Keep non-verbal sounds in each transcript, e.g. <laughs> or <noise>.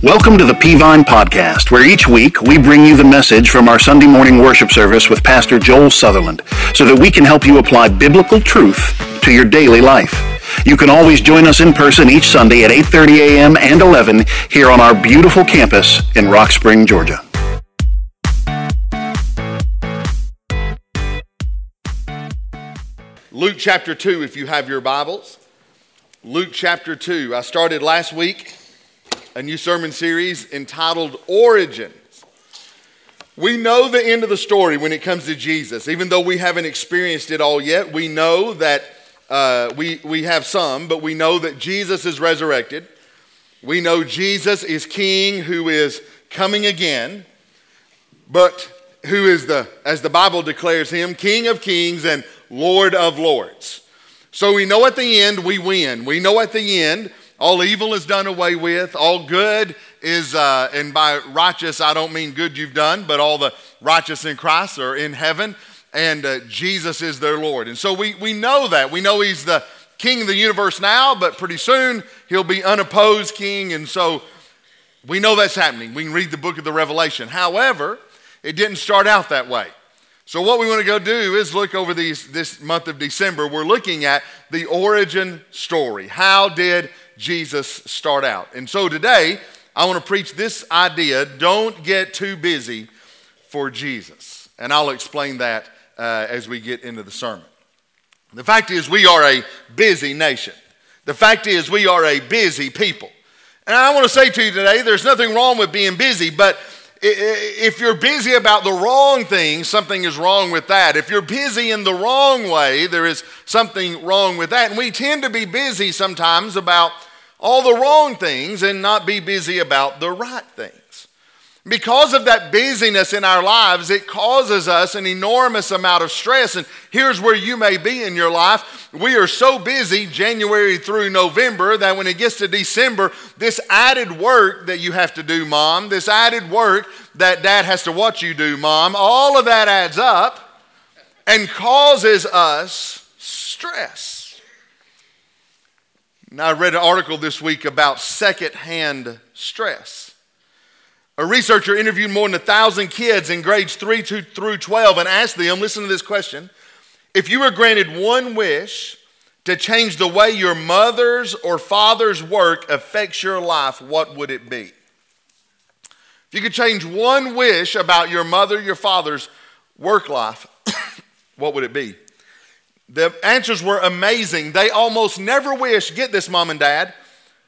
Welcome to the Peavine Podcast, where each week we bring you the message from our Sunday morning worship service with Pastor Joel Sutherland so that we can help you apply biblical truth to your daily life. You can always join us in person each Sunday at 8:30 a.m. and 11 here on our beautiful campus in Rock Spring, Georgia. Luke chapter 2 if you have your Bibles. Luke chapter 2. I started last week a new sermon series entitled Origins. We know the end of the story when it comes to Jesus. Even though we haven't experienced it all yet, we know that uh, we, we have some, but we know that Jesus is resurrected. We know Jesus is King who is coming again, but who is the, as the Bible declares him, King of kings and Lord of lords. So we know at the end we win. We know at the end all evil is done away with. All good is, uh, and by righteous, I don't mean good you've done, but all the righteous in Christ are in heaven, and uh, Jesus is their Lord. And so we, we know that. We know He's the King of the universe now, but pretty soon He'll be unopposed King. And so we know that's happening. We can read the book of the Revelation. However, it didn't start out that way. So, what we want to go do is look over these, this month of December. We're looking at the origin story. How did Jesus start out. And so today, I want to preach this idea don't get too busy for Jesus. And I'll explain that uh, as we get into the sermon. The fact is, we are a busy nation. The fact is, we are a busy people. And I want to say to you today, there's nothing wrong with being busy, but if you're busy about the wrong thing, something is wrong with that. If you're busy in the wrong way, there is something wrong with that. And we tend to be busy sometimes about all the wrong things and not be busy about the right things. Because of that busyness in our lives, it causes us an enormous amount of stress. And here's where you may be in your life. We are so busy January through November that when it gets to December, this added work that you have to do, mom, this added work that dad has to watch you do, mom, all of that adds up and causes us stress. Now, I read an article this week about secondhand stress. A researcher interviewed more than a thousand kids in grades 3 through 12 and asked them listen to this question if you were granted one wish to change the way your mother's or father's work affects your life, what would it be? If you could change one wish about your mother, your father's work life, <coughs> what would it be? The answers were amazing. They almost never wish, get this, mom and dad,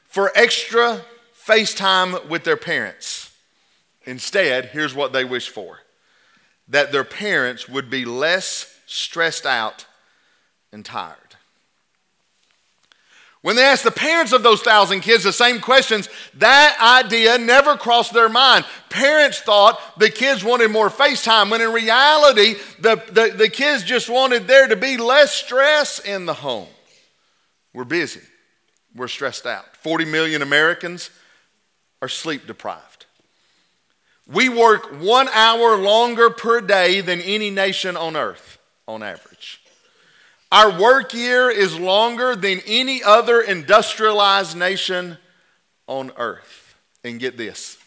for extra FaceTime with their parents. Instead, here's what they wish for that their parents would be less stressed out and tired. When they asked the parents of those thousand kids the same questions, that idea never crossed their mind. Parents thought the kids wanted more FaceTime, when in reality, the, the, the kids just wanted there to be less stress in the home. We're busy, we're stressed out. 40 million Americans are sleep deprived. We work one hour longer per day than any nation on earth, on average. Our work year is longer than any other industrialized nation on earth. And get this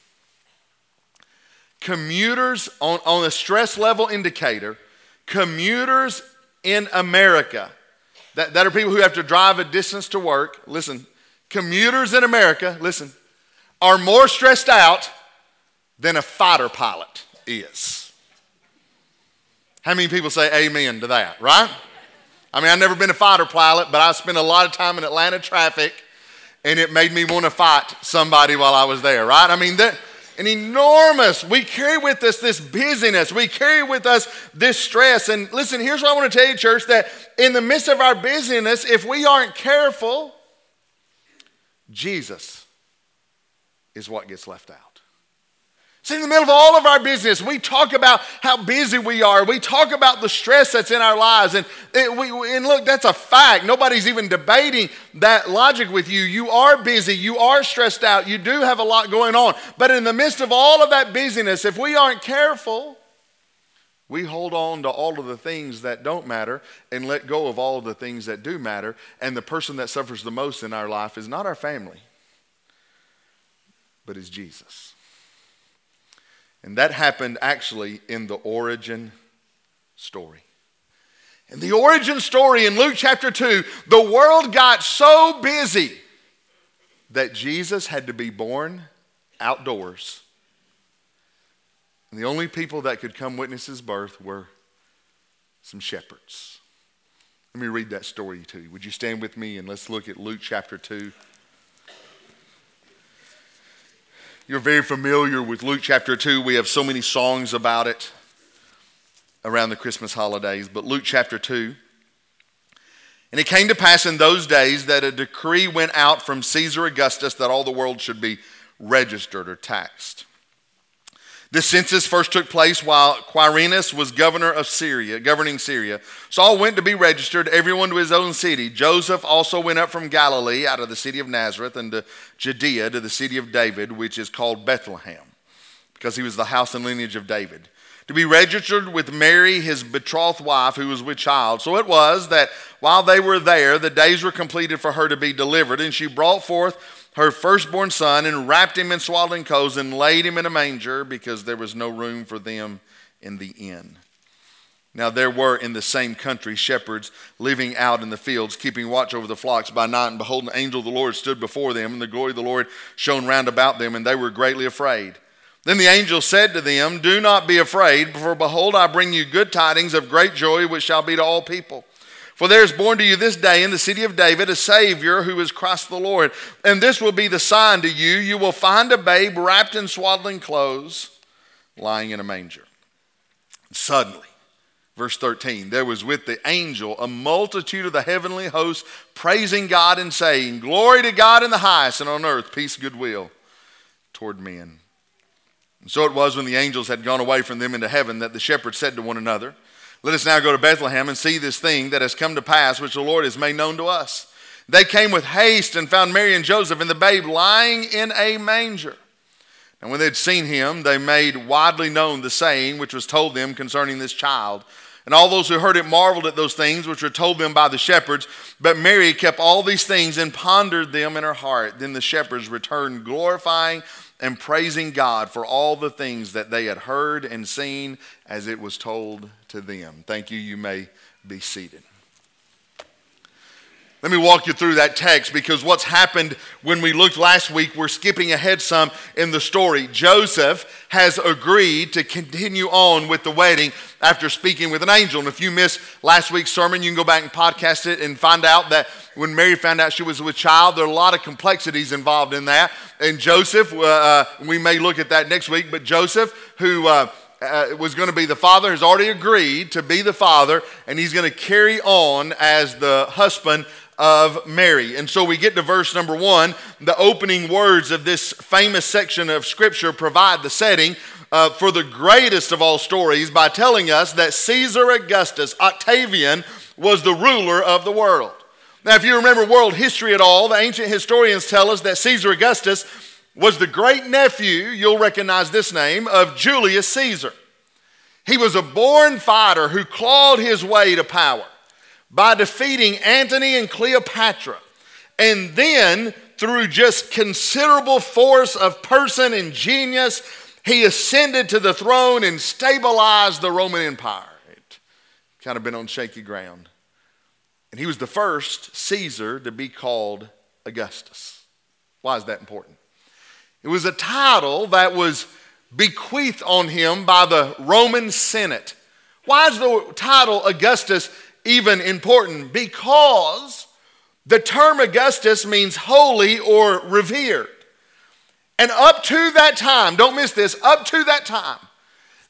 commuters, on, on a stress level indicator, commuters in America, that, that are people who have to drive a distance to work, listen, commuters in America, listen, are more stressed out than a fighter pilot is. How many people say amen to that, right? I mean, I've never been a fighter pilot, but I spent a lot of time in Atlanta traffic, and it made me want to fight somebody while I was there, right? I mean, that, an enormous, we carry with us this busyness, we carry with us this stress. And listen, here's what I want to tell you, church, that in the midst of our busyness, if we aren't careful, Jesus is what gets left out. See, in the middle of all of our business, we talk about how busy we are. We talk about the stress that's in our lives. And, it, we, and look, that's a fact. Nobody's even debating that logic with you. You are busy. You are stressed out. You do have a lot going on. But in the midst of all of that busyness, if we aren't careful, we hold on to all of the things that don't matter and let go of all of the things that do matter. And the person that suffers the most in our life is not our family, but is Jesus. And that happened actually in the origin story. In the origin story in Luke chapter 2, the world got so busy that Jesus had to be born outdoors. And the only people that could come witness his birth were some shepherds. Let me read that story to you. Would you stand with me and let's look at Luke chapter 2. You're very familiar with Luke chapter 2. We have so many songs about it around the Christmas holidays. But Luke chapter 2. And it came to pass in those days that a decree went out from Caesar Augustus that all the world should be registered or taxed. This census first took place while Quirinius was governor of Syria, governing Syria. Saul went to be registered, everyone to his own city. Joseph also went up from Galilee, out of the city of Nazareth, and to Judea, to the city of David, which is called Bethlehem, because he was the house and lineage of David, to be registered with Mary, his betrothed wife, who was with child. So it was that while they were there, the days were completed for her to be delivered, and she brought forth her firstborn son and wrapped him in swaddling clothes and laid him in a manger because there was no room for them in the inn. Now there were in the same country shepherds living out in the fields, keeping watch over the flocks by night. And behold, an angel of the Lord stood before them, and the glory of the Lord shone round about them, and they were greatly afraid. Then the angel said to them, Do not be afraid, for behold, I bring you good tidings of great joy, which shall be to all people. For there is born to you this day in the city of David a Savior who is Christ the Lord. And this will be the sign to you you will find a babe wrapped in swaddling clothes, lying in a manger. Suddenly, verse 13, there was with the angel a multitude of the heavenly hosts praising God and saying, Glory to God in the highest, and on earth peace, goodwill toward men. And so it was when the angels had gone away from them into heaven that the shepherds said to one another, let us now go to Bethlehem and see this thing that has come to pass, which the Lord has made known to us. They came with haste and found Mary and Joseph and the babe lying in a manger. And when they had seen him, they made widely known the saying which was told them concerning this child. And all those who heard it marveled at those things which were told them by the shepherds. But Mary kept all these things and pondered them in her heart. Then the shepherds returned, glorifying and praising God for all the things that they had heard and seen as it was told to them. Thank you. You may be seated. Let me walk you through that text because what's happened when we looked last week, we're skipping ahead some in the story. Joseph has agreed to continue on with the wedding after speaking with an angel. And if you missed last week's sermon, you can go back and podcast it and find out that when Mary found out she was with child, there are a lot of complexities involved in that. And Joseph, uh, uh we may look at that next week, but Joseph, who uh, uh, was going to be the father, has already agreed to be the father, and he's going to carry on as the husband of Mary. And so we get to verse number one. The opening words of this famous section of Scripture provide the setting uh, for the greatest of all stories by telling us that Caesar Augustus, Octavian, was the ruler of the world. Now, if you remember world history at all, the ancient historians tell us that Caesar Augustus was the great nephew, you'll recognize this name, of Julius Caesar. He was a born fighter who clawed his way to power by defeating Antony and Cleopatra. And then, through just considerable force of person and genius, he ascended to the throne and stabilized the Roman Empire. It kind of been on shaky ground. And he was the first Caesar to be called Augustus. Why is that important? It was a title that was bequeathed on him by the Roman Senate. Why is the title Augustus even important? Because the term Augustus means holy or revered. And up to that time, don't miss this, up to that time,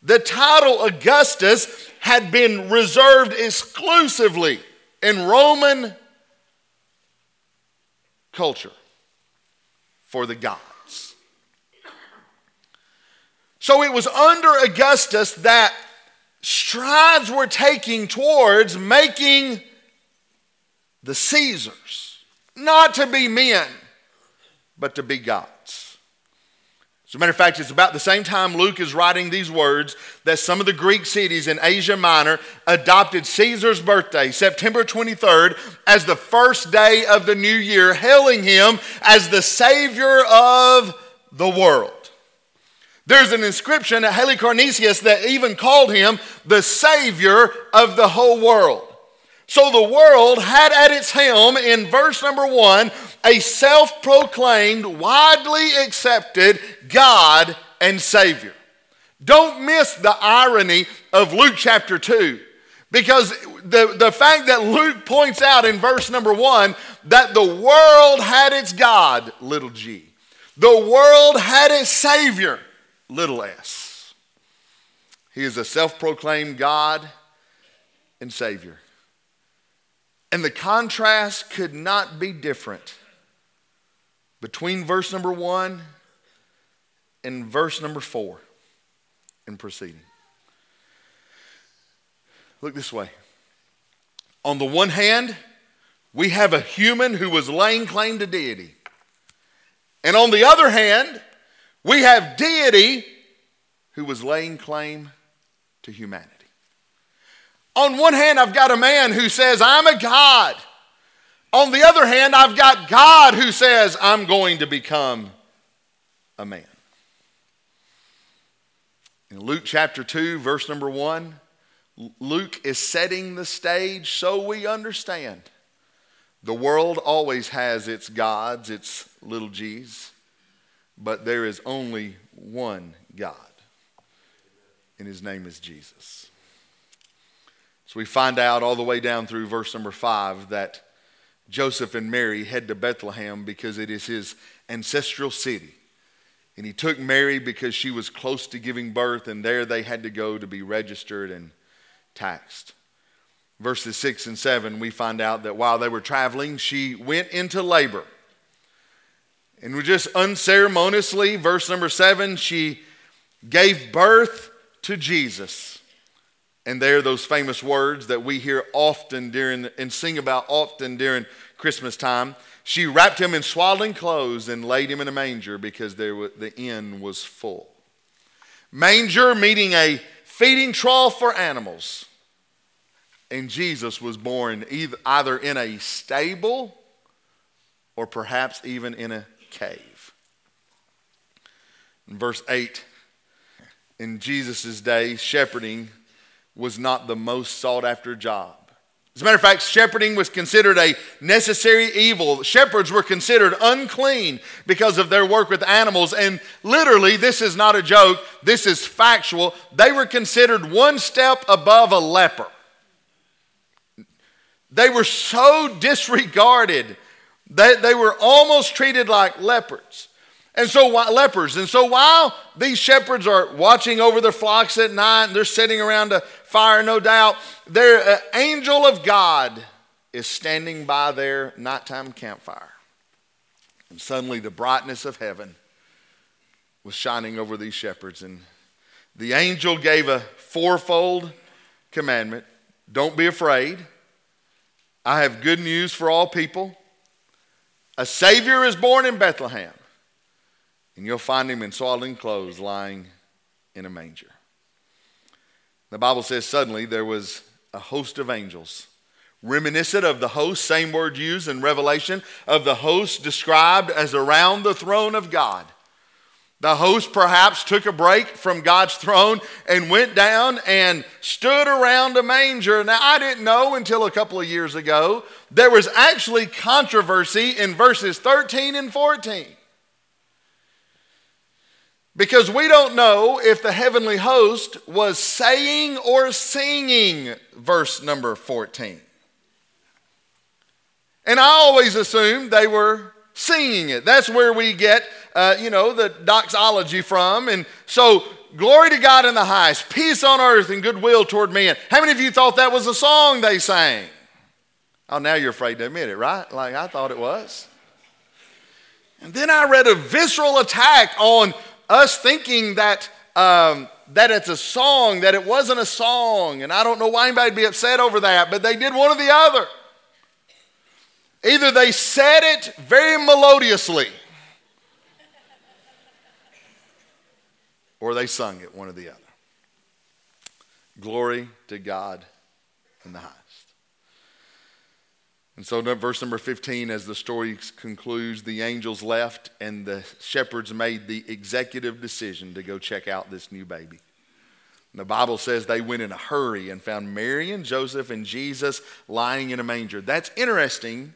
the title Augustus had been reserved exclusively in Roman culture for the gods. So it was under Augustus that strides were taking towards making the Caesars not to be men, but to be gods. As a matter of fact, it's about the same time Luke is writing these words that some of the Greek cities in Asia Minor adopted Caesar's birthday, September 23rd, as the first day of the new year, hailing him as the Savior of the world. There's an inscription at Halicarnassus that even called him the Savior of the whole world. So the world had at its helm in verse number one a self proclaimed, widely accepted God and Savior. Don't miss the irony of Luke chapter 2. Because the, the fact that Luke points out in verse number one that the world had its God, little g, the world had its Savior, little s. He is a self proclaimed God and Savior. And the contrast could not be different between verse number one and verse number four and proceeding. Look this way. On the one hand, we have a human who was laying claim to deity. And on the other hand, we have deity who was laying claim to humanity. On one hand, I've got a man who says, I'm a God. On the other hand, I've got God who says, I'm going to become a man. In Luke chapter 2, verse number 1, Luke is setting the stage so we understand. The world always has its gods, its little g's, but there is only one God, and his name is Jesus. So we find out all the way down through verse number 5 that Joseph and Mary head to Bethlehem because it is his ancestral city. And he took Mary because she was close to giving birth, and there they had to go to be registered and taxed. Verses 6 and 7, we find out that while they were traveling, she went into labor. And we just unceremoniously, verse number 7, she gave birth to Jesus. And there, are those famous words that we hear often during and sing about often during Christmas time. She wrapped him in swaddling clothes and laid him in a manger because the inn was full. Manger meaning a feeding trough for animals. And Jesus was born either in a stable or perhaps even in a cave. In verse 8, in Jesus' day, shepherding was not the most sought after job. As a matter of fact, shepherding was considered a necessary evil. Shepherds were considered unclean because of their work with animals. And literally, this is not a joke, this is factual. They were considered one step above a leper. They were so disregarded that they were almost treated like leopards. And so, lepers. And so, while these shepherds are watching over their flocks at night, and they're sitting around a fire, no doubt, their uh, angel of God is standing by their nighttime campfire. And suddenly, the brightness of heaven was shining over these shepherds. And the angel gave a fourfold commandment don't be afraid. I have good news for all people. A Savior is born in Bethlehem and you'll find him in swaddling clothes lying in a manger. The Bible says suddenly there was a host of angels, reminiscent of the host, same word used in Revelation, of the host described as around the throne of God. The host perhaps took a break from God's throne and went down and stood around a manger. Now, I didn't know until a couple of years ago there was actually controversy in verses 13 and 14. Because we don't know if the heavenly host was saying or singing verse number 14. And I always assumed they were singing it. That's where we get, uh, you know, the doxology from. And so, glory to God in the highest, peace on earth and goodwill toward men. How many of you thought that was a song they sang? Oh, now you're afraid to admit it, right? Like I thought it was. And then I read a visceral attack on us thinking that, um, that it's a song, that it wasn't a song. And I don't know why anybody'd be upset over that, but they did one or the other. Either they said it very melodiously, or they sung it, one or the other. Glory to God in the highest. And so, verse number 15, as the story concludes, the angels left and the shepherds made the executive decision to go check out this new baby. The Bible says they went in a hurry and found Mary and Joseph and Jesus lying in a manger. That's interesting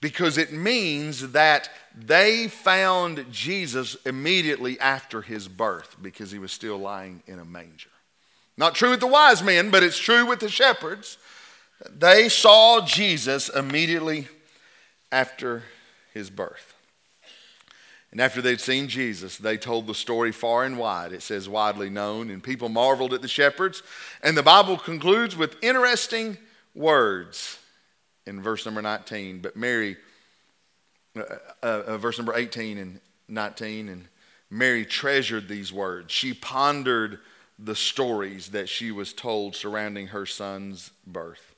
because it means that they found Jesus immediately after his birth because he was still lying in a manger. Not true with the wise men, but it's true with the shepherds. They saw Jesus immediately after his birth. And after they'd seen Jesus, they told the story far and wide. It says widely known, and people marveled at the shepherds. And the Bible concludes with interesting words in verse number 19. But Mary, uh, uh, uh verse number 18 and 19, and Mary treasured these words. She pondered the stories that she was told surrounding her son's birth.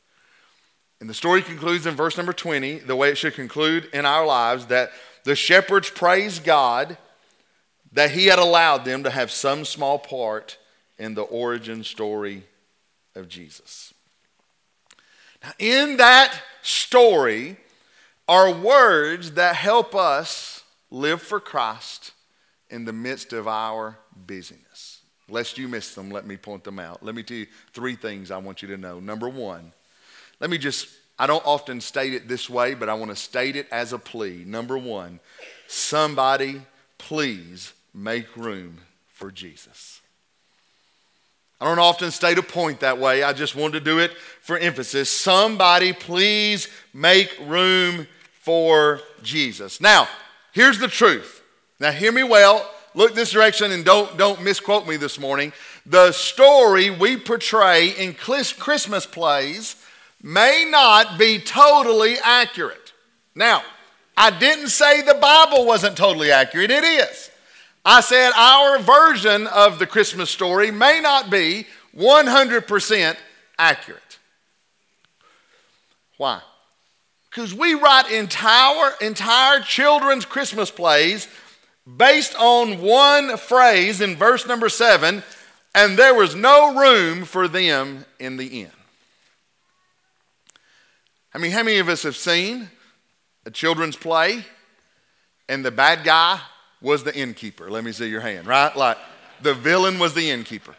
And the story concludes in verse number 20, the way it should conclude in our lives that the shepherds praised God that he had allowed them to have some small part in the origin story of Jesus. Now, in that story are words that help us live for Christ in the midst of our busyness. Lest you miss them, let me point them out. Let me tell you three things I want you to know. Number one, let me just, I don't often state it this way, but I want to state it as a plea. Number one, somebody please make room for Jesus. I don't often state a point that way. I just wanted to do it for emphasis. Somebody please make room for Jesus. Now, here's the truth. Now, hear me well. Look this direction and don't, don't misquote me this morning. The story we portray in Christmas plays may not be totally accurate. Now, I didn't say the Bible wasn't totally accurate, it is. I said our version of the Christmas story may not be 100% accurate. Why? Because we write entire, entire children's Christmas plays based on one phrase in verse number seven, and there was no room for them in the end. I mean, how many of us have seen a children's play and the bad guy was the innkeeper? Let me see your hand, right? Like the villain was the innkeeper,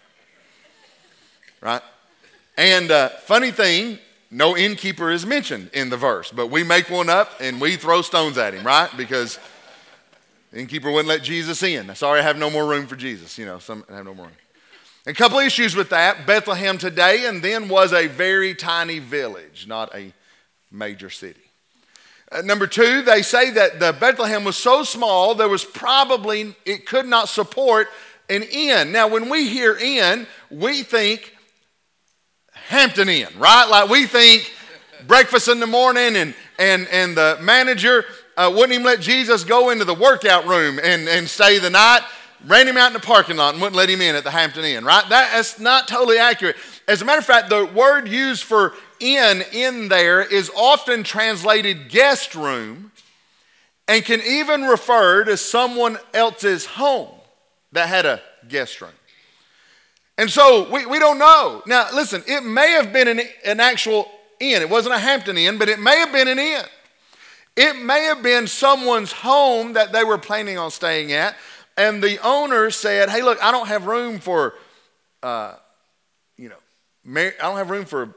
right? And uh, funny thing, no innkeeper is mentioned in the verse, but we make one up and we throw stones at him, right? Because the innkeeper wouldn't let Jesus in. Sorry, I have no more room for Jesus. You know, some I have no more room. A couple issues with that. Bethlehem today and then was a very tiny village, not a major city. Uh, number two, they say that the Bethlehem was so small, there was probably, it could not support an inn. Now, when we hear inn, we think Hampton Inn, right? Like we think breakfast in the morning and, and, and the manager uh, wouldn't even let Jesus go into the workout room and, and stay the night. Ran him out in the parking lot and wouldn't let him in at the Hampton Inn, right? that's not totally accurate. As a matter of fact, the word used for inn in there is often translated guest room and can even refer to someone else's home that had a guest room. And so we, we don't know. Now, listen, it may have been an, an actual inn. It wasn't a Hampton Inn, but it may have been an inn. It may have been someone's home that they were planning on staying at, and the owner said, Hey, look, I don't have room for, uh, know, I don't have room for a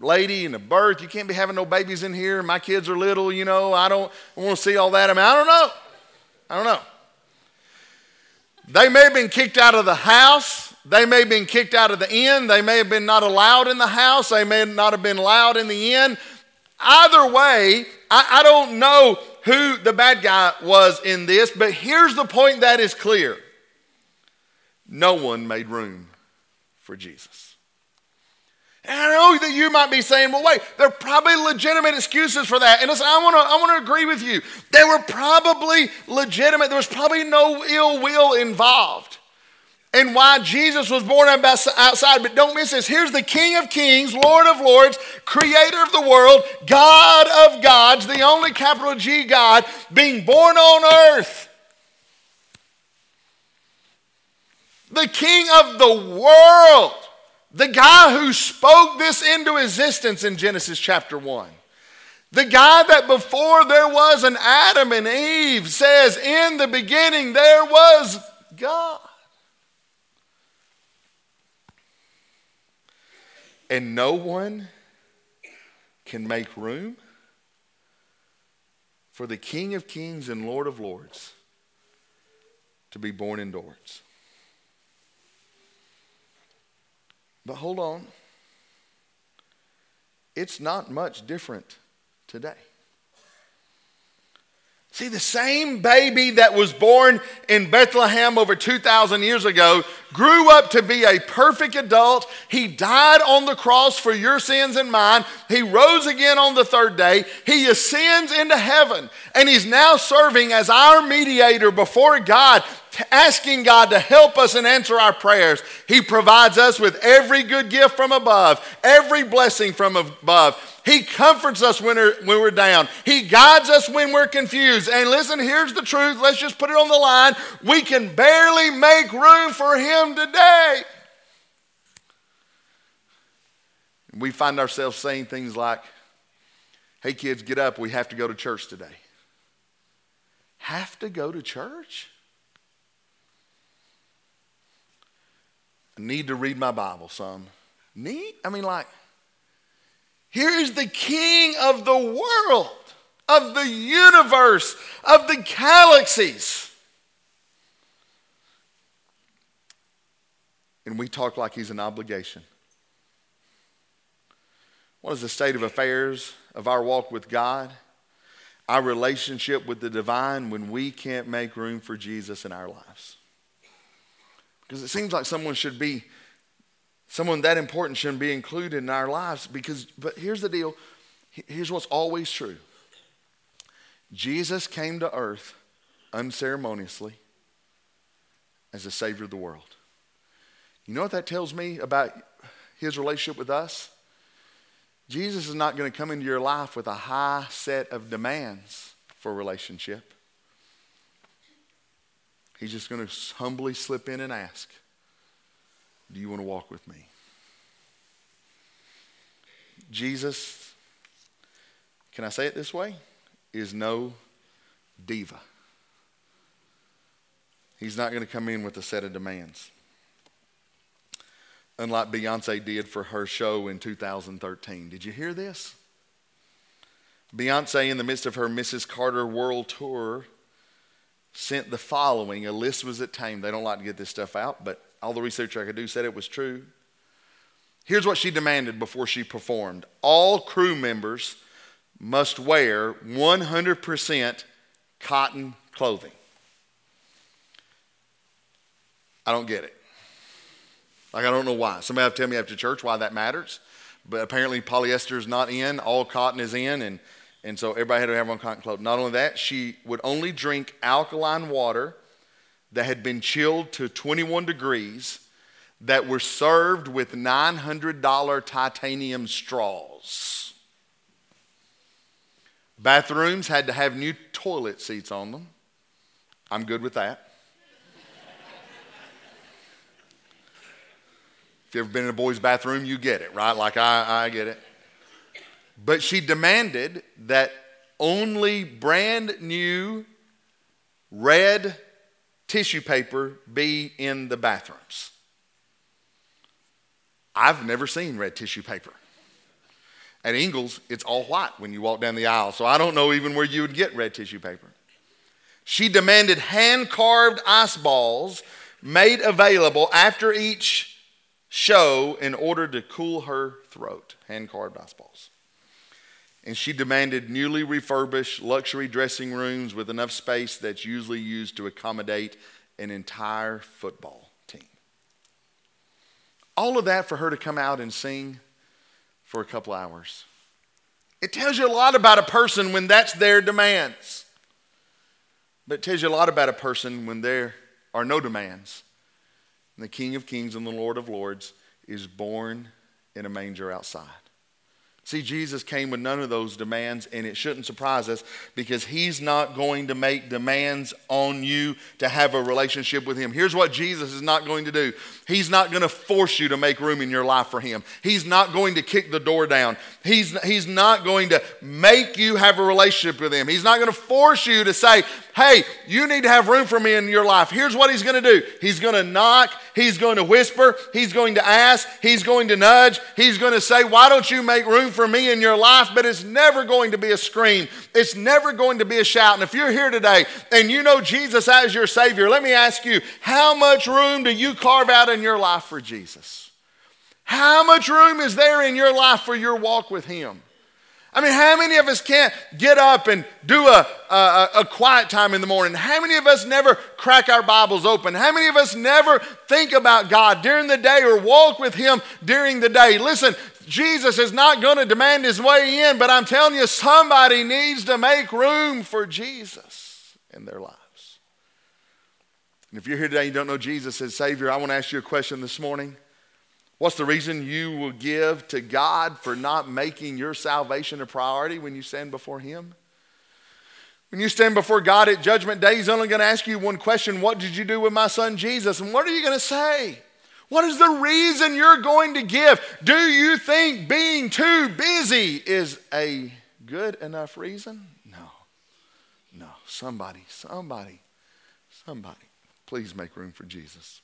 lady and a birth. You can't be having no babies in here. My kids are little, you know. I don't want to see all that. I mean, I don't know. I don't know. They may have been kicked out of the house. They may have been kicked out of the inn. They may have been not allowed in the house. They may not have been allowed in the inn. Either way, I, I don't know who the bad guy was in this, but here's the point that is clear no one made room for Jesus. And I know that you might be saying, well, wait, there are probably legitimate excuses for that. And listen, I want to I wanna agree with you. There were probably legitimate, there was probably no ill will involved. And why Jesus was born outside. But don't miss this. Here's the King of Kings, Lord of Lords, Creator of the world, God of gods, the only capital G God, being born on earth. The King of the world the guy who spoke this into existence in Genesis chapter 1. The guy that before there was an Adam and Eve says, In the beginning there was God. And no one can make room for the King of Kings and Lord of Lords to be born indoors. But hold on. It's not much different today. See, the same baby that was born in Bethlehem over 2,000 years ago grew up to be a perfect adult. He died on the cross for your sins and mine. He rose again on the third day. He ascends into heaven, and he's now serving as our mediator before God asking God to help us and answer our prayers. He provides us with every good gift from above, every blessing from above. He comforts us when we're, when we're down. He guides us when we're confused. And listen, here's the truth. Let's just put it on the line. We can barely make room for Him today. We find ourselves saying things like, hey, kids, get up. We have to go to church today. Have to go to church? Need to read my Bible some. Need? I mean, like, here is the king of the world, of the universe, of the galaxies. And we talk like he's an obligation. What is the state of affairs of our walk with God? Our relationship with the divine when we can't make room for Jesus in our lives? Because it seems like someone should be, someone that important shouldn't be included in our lives. Because, but here's the deal here's what's always true Jesus came to earth unceremoniously as the Savior of the world. You know what that tells me about his relationship with us? Jesus is not going to come into your life with a high set of demands for relationship. He's just going to humbly slip in and ask, Do you want to walk with me? Jesus, can I say it this way? Is no diva. He's not going to come in with a set of demands. Unlike Beyonce did for her show in 2013. Did you hear this? Beyonce, in the midst of her Mrs. Carter World Tour, sent the following. A list was obtained. They don't like to get this stuff out, but all the research I could do said it was true. Here's what she demanded before she performed all crew members must wear 100% cotton clothing. I don't get it. Like, I don't know why. Somebody have to tell me after church why that matters. But apparently, polyester is not in, all cotton is in, and and so everybody had to have on cotton clothes. Not only that, she would only drink alkaline water that had been chilled to 21 degrees that were served with $900 titanium straws. Bathrooms had to have new toilet seats on them. I'm good with that. if you've ever been in a boy's bathroom, you get it, right? Like I, I get it. But she demanded that only brand new red tissue paper be in the bathrooms. I've never seen red tissue paper. At Ingles, it's all white when you walk down the aisle, so I don't know even where you would get red tissue paper. She demanded hand carved ice balls made available after each show in order to cool her throat. Hand carved ice balls and she demanded newly refurbished luxury dressing rooms with enough space that's usually used to accommodate an entire football team. All of that for her to come out and sing for a couple hours. It tells you a lot about a person when that's their demands. But it tells you a lot about a person when there are no demands. And the King of Kings and the Lord of Lords is born in a manger outside. See, Jesus came with none of those demands, and it shouldn't surprise us because he's not going to make demands on you to have a relationship with him. Here's what Jesus is not going to do He's not going to force you to make room in your life for him, He's not going to kick the door down, He's, he's not going to make you have a relationship with him. He's not going to force you to say, Hey, you need to have room for me in your life. Here's what he's going to do He's going to knock, he's going to whisper, he's going to ask, he's going to nudge, he's going to say, Why don't you make room for me in your life? But it's never going to be a scream, it's never going to be a shout. And if you're here today and you know Jesus as your Savior, let me ask you, how much room do you carve out in your life for Jesus? How much room is there in your life for your walk with Him? I mean, how many of us can't get up and do a, a, a, quiet time in the morning? How many of us never crack our Bibles open? How many of us never think about God during the day or walk with Him during the day? Listen, Jesus is not going to demand His way in, but I'm telling you, somebody needs to make room for Jesus in their lives. And if you're here today and you don't know Jesus as Savior, I want to ask you a question this morning. What's the reason you will give to God for not making your salvation a priority when you stand before Him? When you stand before God at Judgment Day, He's only going to ask you one question What did you do with my son Jesus? And what are you going to say? What is the reason you're going to give? Do you think being too busy is a good enough reason? No. No. Somebody, somebody, somebody, please make room for Jesus.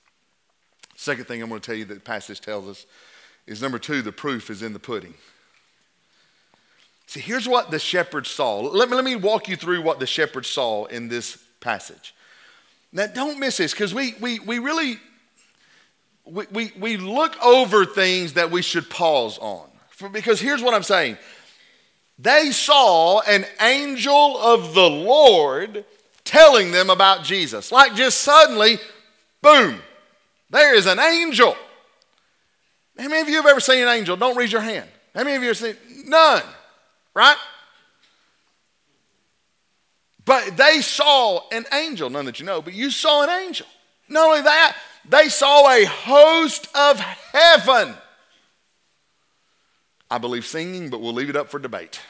Second thing I'm going to tell you that the passage tells us is number two, the proof is in the pudding. See, here's what the shepherds saw. Let me, let me walk you through what the shepherds saw in this passage. Now, don't miss this because we, we, we really we, we, we look over things that we should pause on. For, because here's what I'm saying they saw an angel of the Lord telling them about Jesus. Like just suddenly, boom, there is an angel. How many of you have ever seen an angel? Don't raise your hand. How many of you have seen? None, right? But they saw an angel, none that you know, but you saw an angel. Not only that, they saw a host of heaven. I believe singing, but we'll leave it up for debate.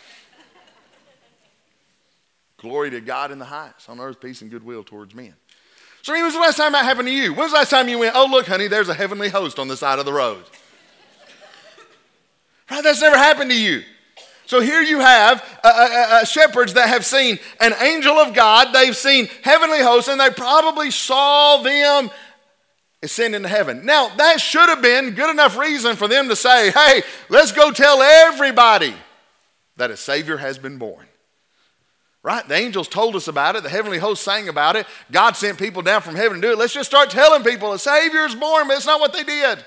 Glory to God in the highest, on earth, peace and goodwill towards men. So, when was the last time that happened to you? When's the last time you went, oh, look, honey, there's a heavenly host on the side of the road? <laughs> right? That's never happened to you. So here you have uh, uh, uh, shepherds that have seen an angel of God, they've seen heavenly hosts, and they probably saw them ascend into heaven. Now, that should have been good enough reason for them to say, hey, let's go tell everybody that a Savior has been born. Right? The angels told us about it. The heavenly host sang about it. God sent people down from heaven to do it. Let's just start telling people a Savior is born, but it's not what they did.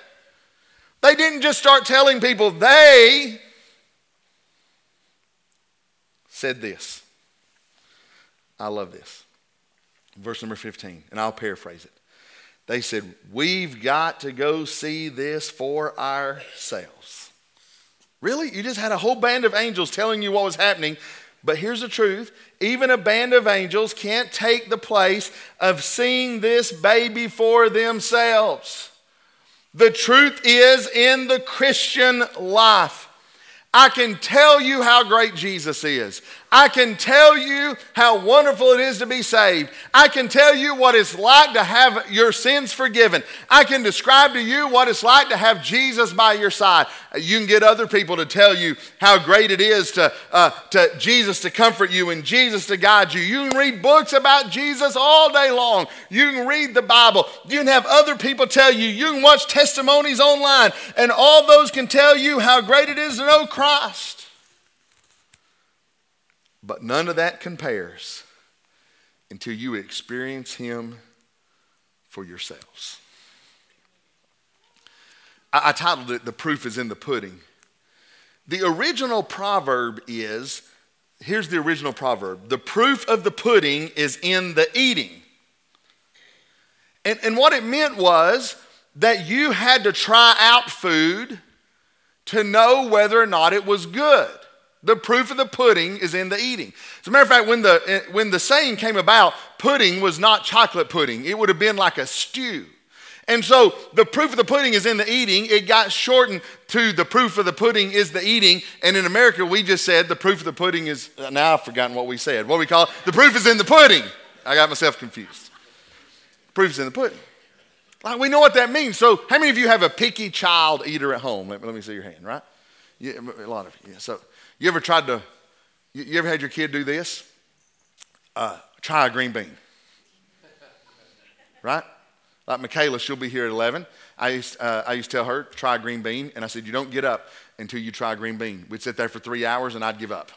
They didn't just start telling people, they said this. I love this. Verse number 15, and I'll paraphrase it. They said, We've got to go see this for ourselves. Really? You just had a whole band of angels telling you what was happening, but here's the truth even a band of angels can't take the place of seeing this baby for themselves. The truth is in the Christian life. I can tell you how great Jesus is. I can tell you how wonderful it is to be saved. I can tell you what it's like to have your sins forgiven. I can describe to you what it's like to have Jesus by your side. You can get other people to tell you how great it is to, uh, to Jesus to comfort you and Jesus to guide you. You can read books about Jesus all day long. You can read the Bible. You can have other people tell you. You can watch testimonies online, and all those can tell you how great it is to know Christ. But none of that compares until you experience Him for yourselves. I, I titled it The Proof is in the Pudding. The original proverb is here's the original proverb the proof of the pudding is in the eating. And, and what it meant was that you had to try out food to know whether or not it was good. The proof of the pudding is in the eating. As a matter of fact, when the, when the saying came about, pudding was not chocolate pudding, it would have been like a stew. And so the proof of the pudding is in the eating. It got shortened to the proof of the pudding is the eating. And in America, we just said the proof of the pudding is, now I've forgotten what we said. What we call it? The proof is in the pudding. I got myself confused. Proof is in the pudding. Like we know what that means. So, how many of you have a picky child eater at home? Let, let me see your hand, right? Yeah, a lot of you. Yeah. So, you ever tried to, you, ever had your kid do this? Uh, try a green bean. <laughs> Right? Like Michaela, she'll be here at 11. I used, uh, I used to tell her, try a green bean. And I said, you don't get up until you try a green bean. We'd sit there for three hours and I'd give up.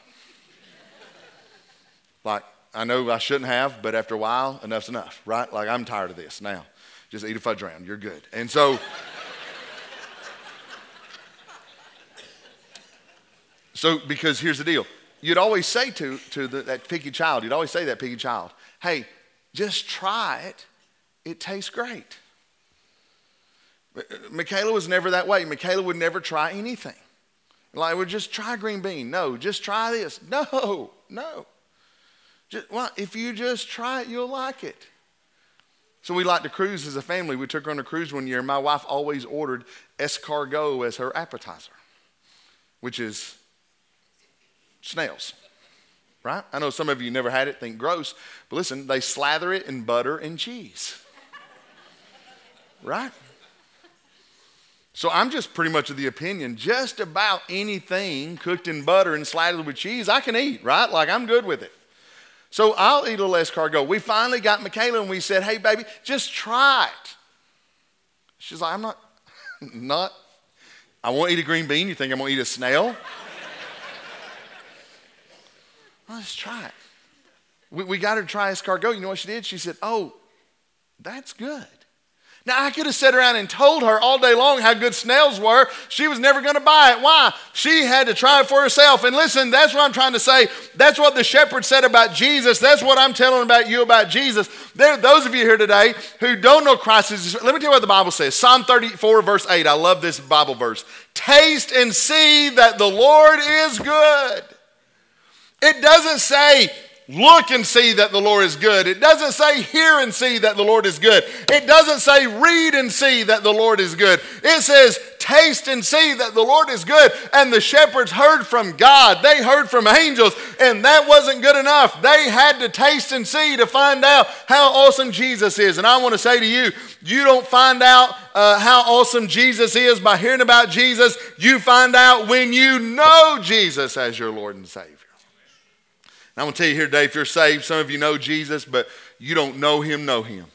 <laughs> like, I know I shouldn't have, but after a while, enough's enough, right? Like, I'm tired of this now. Just eat a fudge round. You're good. And so, so because here's the deal. You'd always say to, to the, that picky child, you'd always say that picky child, hey, just try it. It tastes great. Michaela was never that way. Michaela would never try anything. Like, well, just try green bean. No, just try this. No, no. Just, well, if you just try it, you'll like it. So we like to cruise as a family. We took her on a cruise one year. My wife always ordered escargot as her appetizer, which is snails, right? I know some of you never had it, think gross, but listen, they slather it in butter and cheese, right? So I'm just pretty much of the opinion just about anything cooked in butter and slathered with cheese I can eat, right? Like I'm good with it. So I'll eat a little escargot. We finally got Michaela and we said, hey, baby, just try it. She's like, I'm not, <laughs> not, I won't eat a green bean. You think I'm going to eat a snail? Well, let's try it. We, we got her to try escargot. You know what she did? She said, oh, that's good. Now, I could have sat around and told her all day long how good snails were. She was never going to buy it. Why? She had to try it for herself. And listen, that's what I'm trying to say. That's what the shepherd said about Jesus. That's what I'm telling about you about Jesus. There, those of you here today who don't know Christ, let me tell you what the Bible says Psalm 34, verse 8. I love this Bible verse. Taste and see that the Lord is good. It doesn't say, look and see that the Lord is good. It doesn't say hear and see that the Lord is good. It doesn't say read and see that the Lord is good. It says taste and see that the Lord is good. And the shepherds heard from God, they heard from angels, and that wasn't good enough. They had to taste and see to find out how awesome Jesus is. And I want to say to you, you don't find out uh, how awesome Jesus is by hearing about Jesus. You find out when you know Jesus as your Lord and Savior. And I'm going to tell you here today if you're saved, some of you know Jesus, but you don't know him, know him.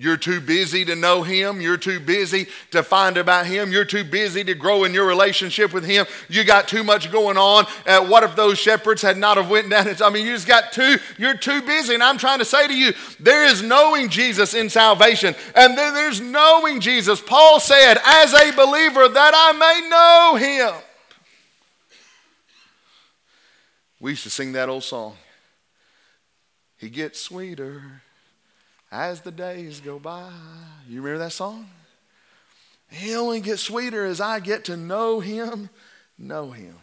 You're too busy to know him. You're too busy to find about him. You're too busy to grow in your relationship with him. You got too much going on. Uh, what if those shepherds had not have went down? I mean, you just got too, you're too busy. And I'm trying to say to you, there is knowing Jesus in salvation. And then there's knowing Jesus. Paul said, as a believer, that I may know him. We used to sing that old song. He gets sweeter as the days go by. You remember that song? He only gets sweeter as I get to know him, know him.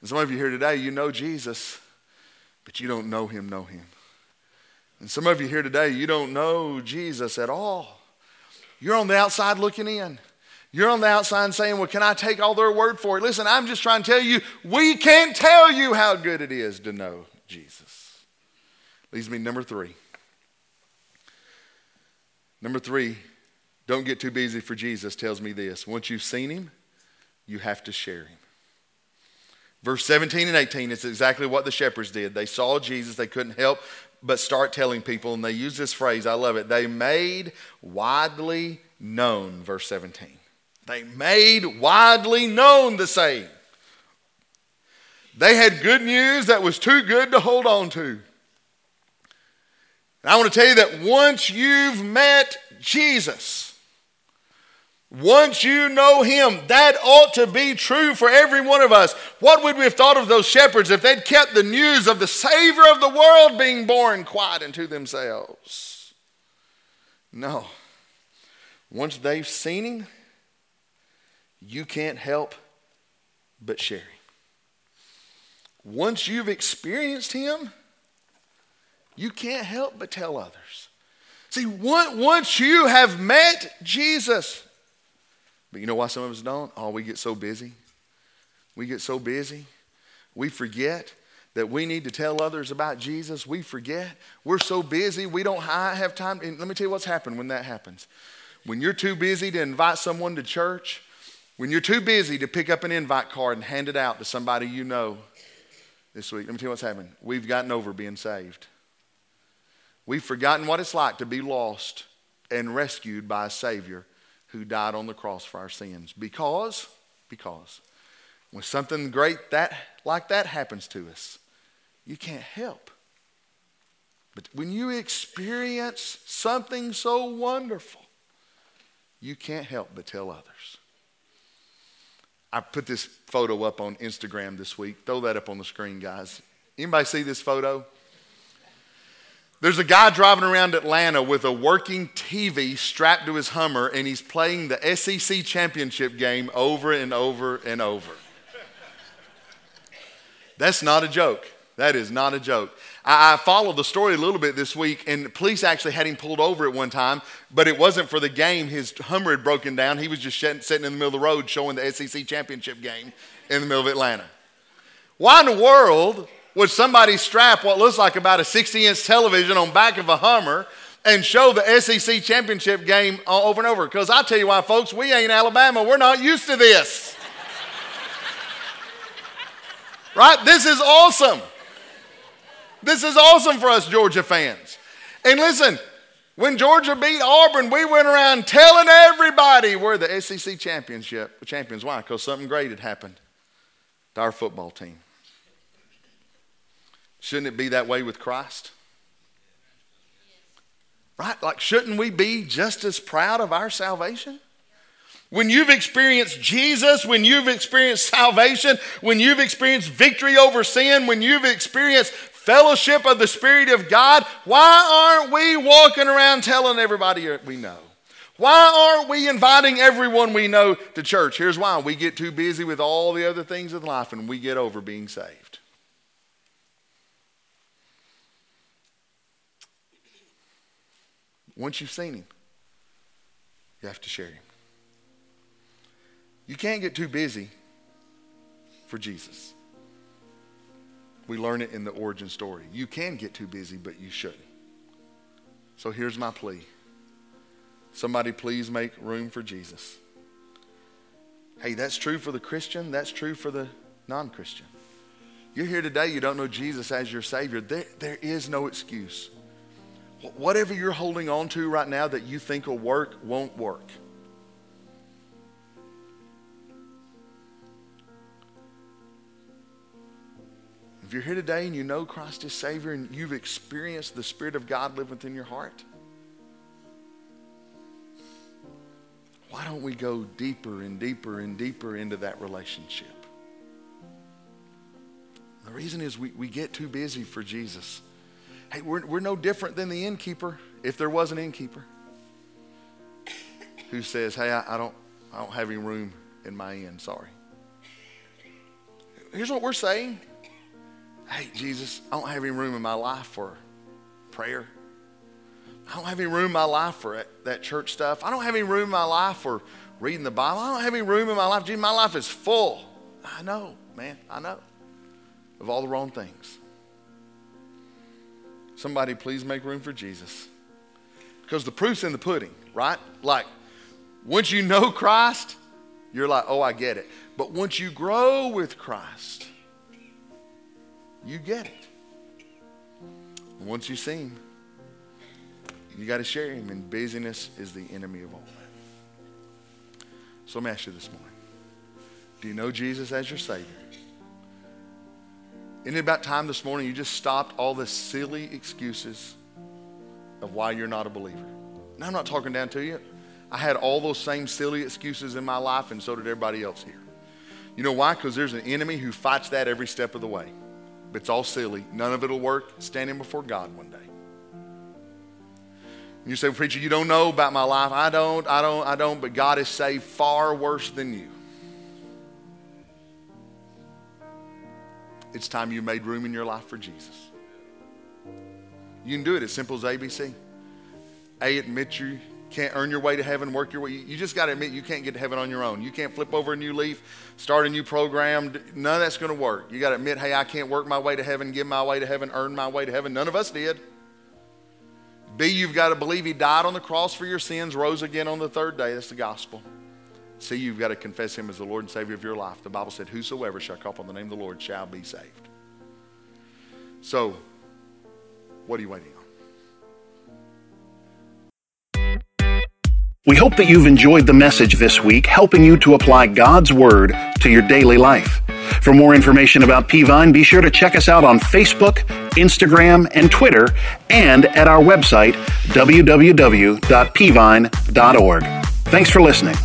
And some of you here today, you know Jesus, but you don't know him, know him. And some of you here today, you don't know Jesus at all. You're on the outside looking in. You're on the outside saying, Well, can I take all their word for it? Listen, I'm just trying to tell you, we can't tell you how good it is to know Jesus. Leads me number three. Number three, don't get too busy for Jesus tells me this. Once you've seen him, you have to share him. Verse 17 and 18 is exactly what the shepherds did. They saw Jesus, they couldn't help but start telling people, and they use this phrase, I love it. They made widely known, verse 17. They made widely known the saying. They had good news that was too good to hold on to. And I want to tell you that once you've met Jesus, once you know him, that ought to be true for every one of us. What would we have thought of those shepherds if they'd kept the news of the Savior of the world being born quiet unto themselves? No. Once they've seen him, you can't help but share Him. Once you've experienced Him, you can't help but tell others. See, once you have met Jesus, but you know why some of us don't? Oh, we get so busy. We get so busy. We forget that we need to tell others about Jesus. We forget. We're so busy, we don't have time. And let me tell you what's happened when that happens. When you're too busy to invite someone to church, when you're too busy to pick up an invite card and hand it out to somebody you know this week, let me tell you what's happened. We've gotten over being saved. We've forgotten what it's like to be lost and rescued by a Savior who died on the cross for our sins. Because, because when something great that, like that happens to us, you can't help. But when you experience something so wonderful, you can't help but tell others. I put this photo up on Instagram this week. Throw that up on the screen, guys. Anybody see this photo? There's a guy driving around Atlanta with a working TV strapped to his Hummer, and he's playing the SEC championship game over and over and over. That's not a joke. That is not a joke. I, I followed the story a little bit this week, and police actually had him pulled over at one time, but it wasn't for the game. His Hummer had broken down. He was just sitting in the middle of the road showing the SEC championship game in the middle of Atlanta. Why in the world would somebody strap what looks like about a 60 inch television on back of a Hummer and show the SEC championship game uh, over and over? Because I tell you why, folks, we ain't Alabama. We're not used to this. <laughs> right? This is awesome. This is awesome for us Georgia fans. And listen, when Georgia beat Auburn, we went around telling everybody we're the SEC championship champions. Why? Because something great had happened to our football team. Shouldn't it be that way with Christ? Right? Like, shouldn't we be just as proud of our salvation? When you've experienced Jesus, when you've experienced salvation, when you've experienced victory over sin, when you've experienced fellowship of the Spirit of God, why aren't we walking around telling everybody we know? Why aren't we inviting everyone we know to church? Here's why we get too busy with all the other things in life and we get over being saved. Once you've seen Him, you have to share Him. You can't get too busy for Jesus. We learn it in the origin story. You can get too busy, but you shouldn't. So here's my plea somebody please make room for Jesus. Hey, that's true for the Christian, that's true for the non Christian. You're here today, you don't know Jesus as your Savior. There, there is no excuse. Whatever you're holding on to right now that you think will work, won't work. If you're here today and you know Christ is Savior and you've experienced the Spirit of God live within your heart, why don't we go deeper and deeper and deeper into that relationship? The reason is we, we get too busy for Jesus. Hey, we're, we're no different than the innkeeper, if there was an innkeeper, who says, Hey, I, I don't, I don't have any room in my inn, sorry. Here's what we're saying Hey, Jesus, I don't have any room in my life for prayer. I don't have any room in my life for that church stuff. I don't have any room in my life for reading the Bible. I don't have any room in my life. Jesus, my life is full. I know, man, I know. Of all the wrong things. Somebody please make room for Jesus. Because the proof's in the pudding, right? Like, once you know Christ, you're like, oh, I get it. But once you grow with Christ, you get it. once you see him, you got to share him, and busyness is the enemy of all that. So let me ask you this morning Do you know Jesus as your Savior? Isn't it about time this morning you just stopped all the silly excuses of why you're not a believer? Now, I'm not talking down to you. I had all those same silly excuses in my life, and so did everybody else here. You know why? Because there's an enemy who fights that every step of the way. But it's all silly. None of it will work standing before God one day. And you say, Preacher, you don't know about my life. I don't, I don't, I don't, but God has saved far worse than you. It's time you made room in your life for Jesus. You can do it as simple as ABC. A, admit you can't earn your way to heaven, work your way. You just got to admit you can't get to heaven on your own. You can't flip over a new leaf, start a new program. None of that's going to work. You got to admit, hey, I can't work my way to heaven, give my way to heaven, earn my way to heaven. None of us did. B, you've got to believe he died on the cross for your sins, rose again on the third day. That's the gospel. C, you've got to confess him as the Lord and Savior of your life. The Bible said, Whosoever shall call upon the name of the Lord shall be saved. So, what are you waiting on? We hope that you've enjoyed the message this week, helping you to apply God's Word to your daily life. For more information about Peavine, be sure to check us out on Facebook, Instagram, and Twitter, and at our website, www.peavine.org. Thanks for listening.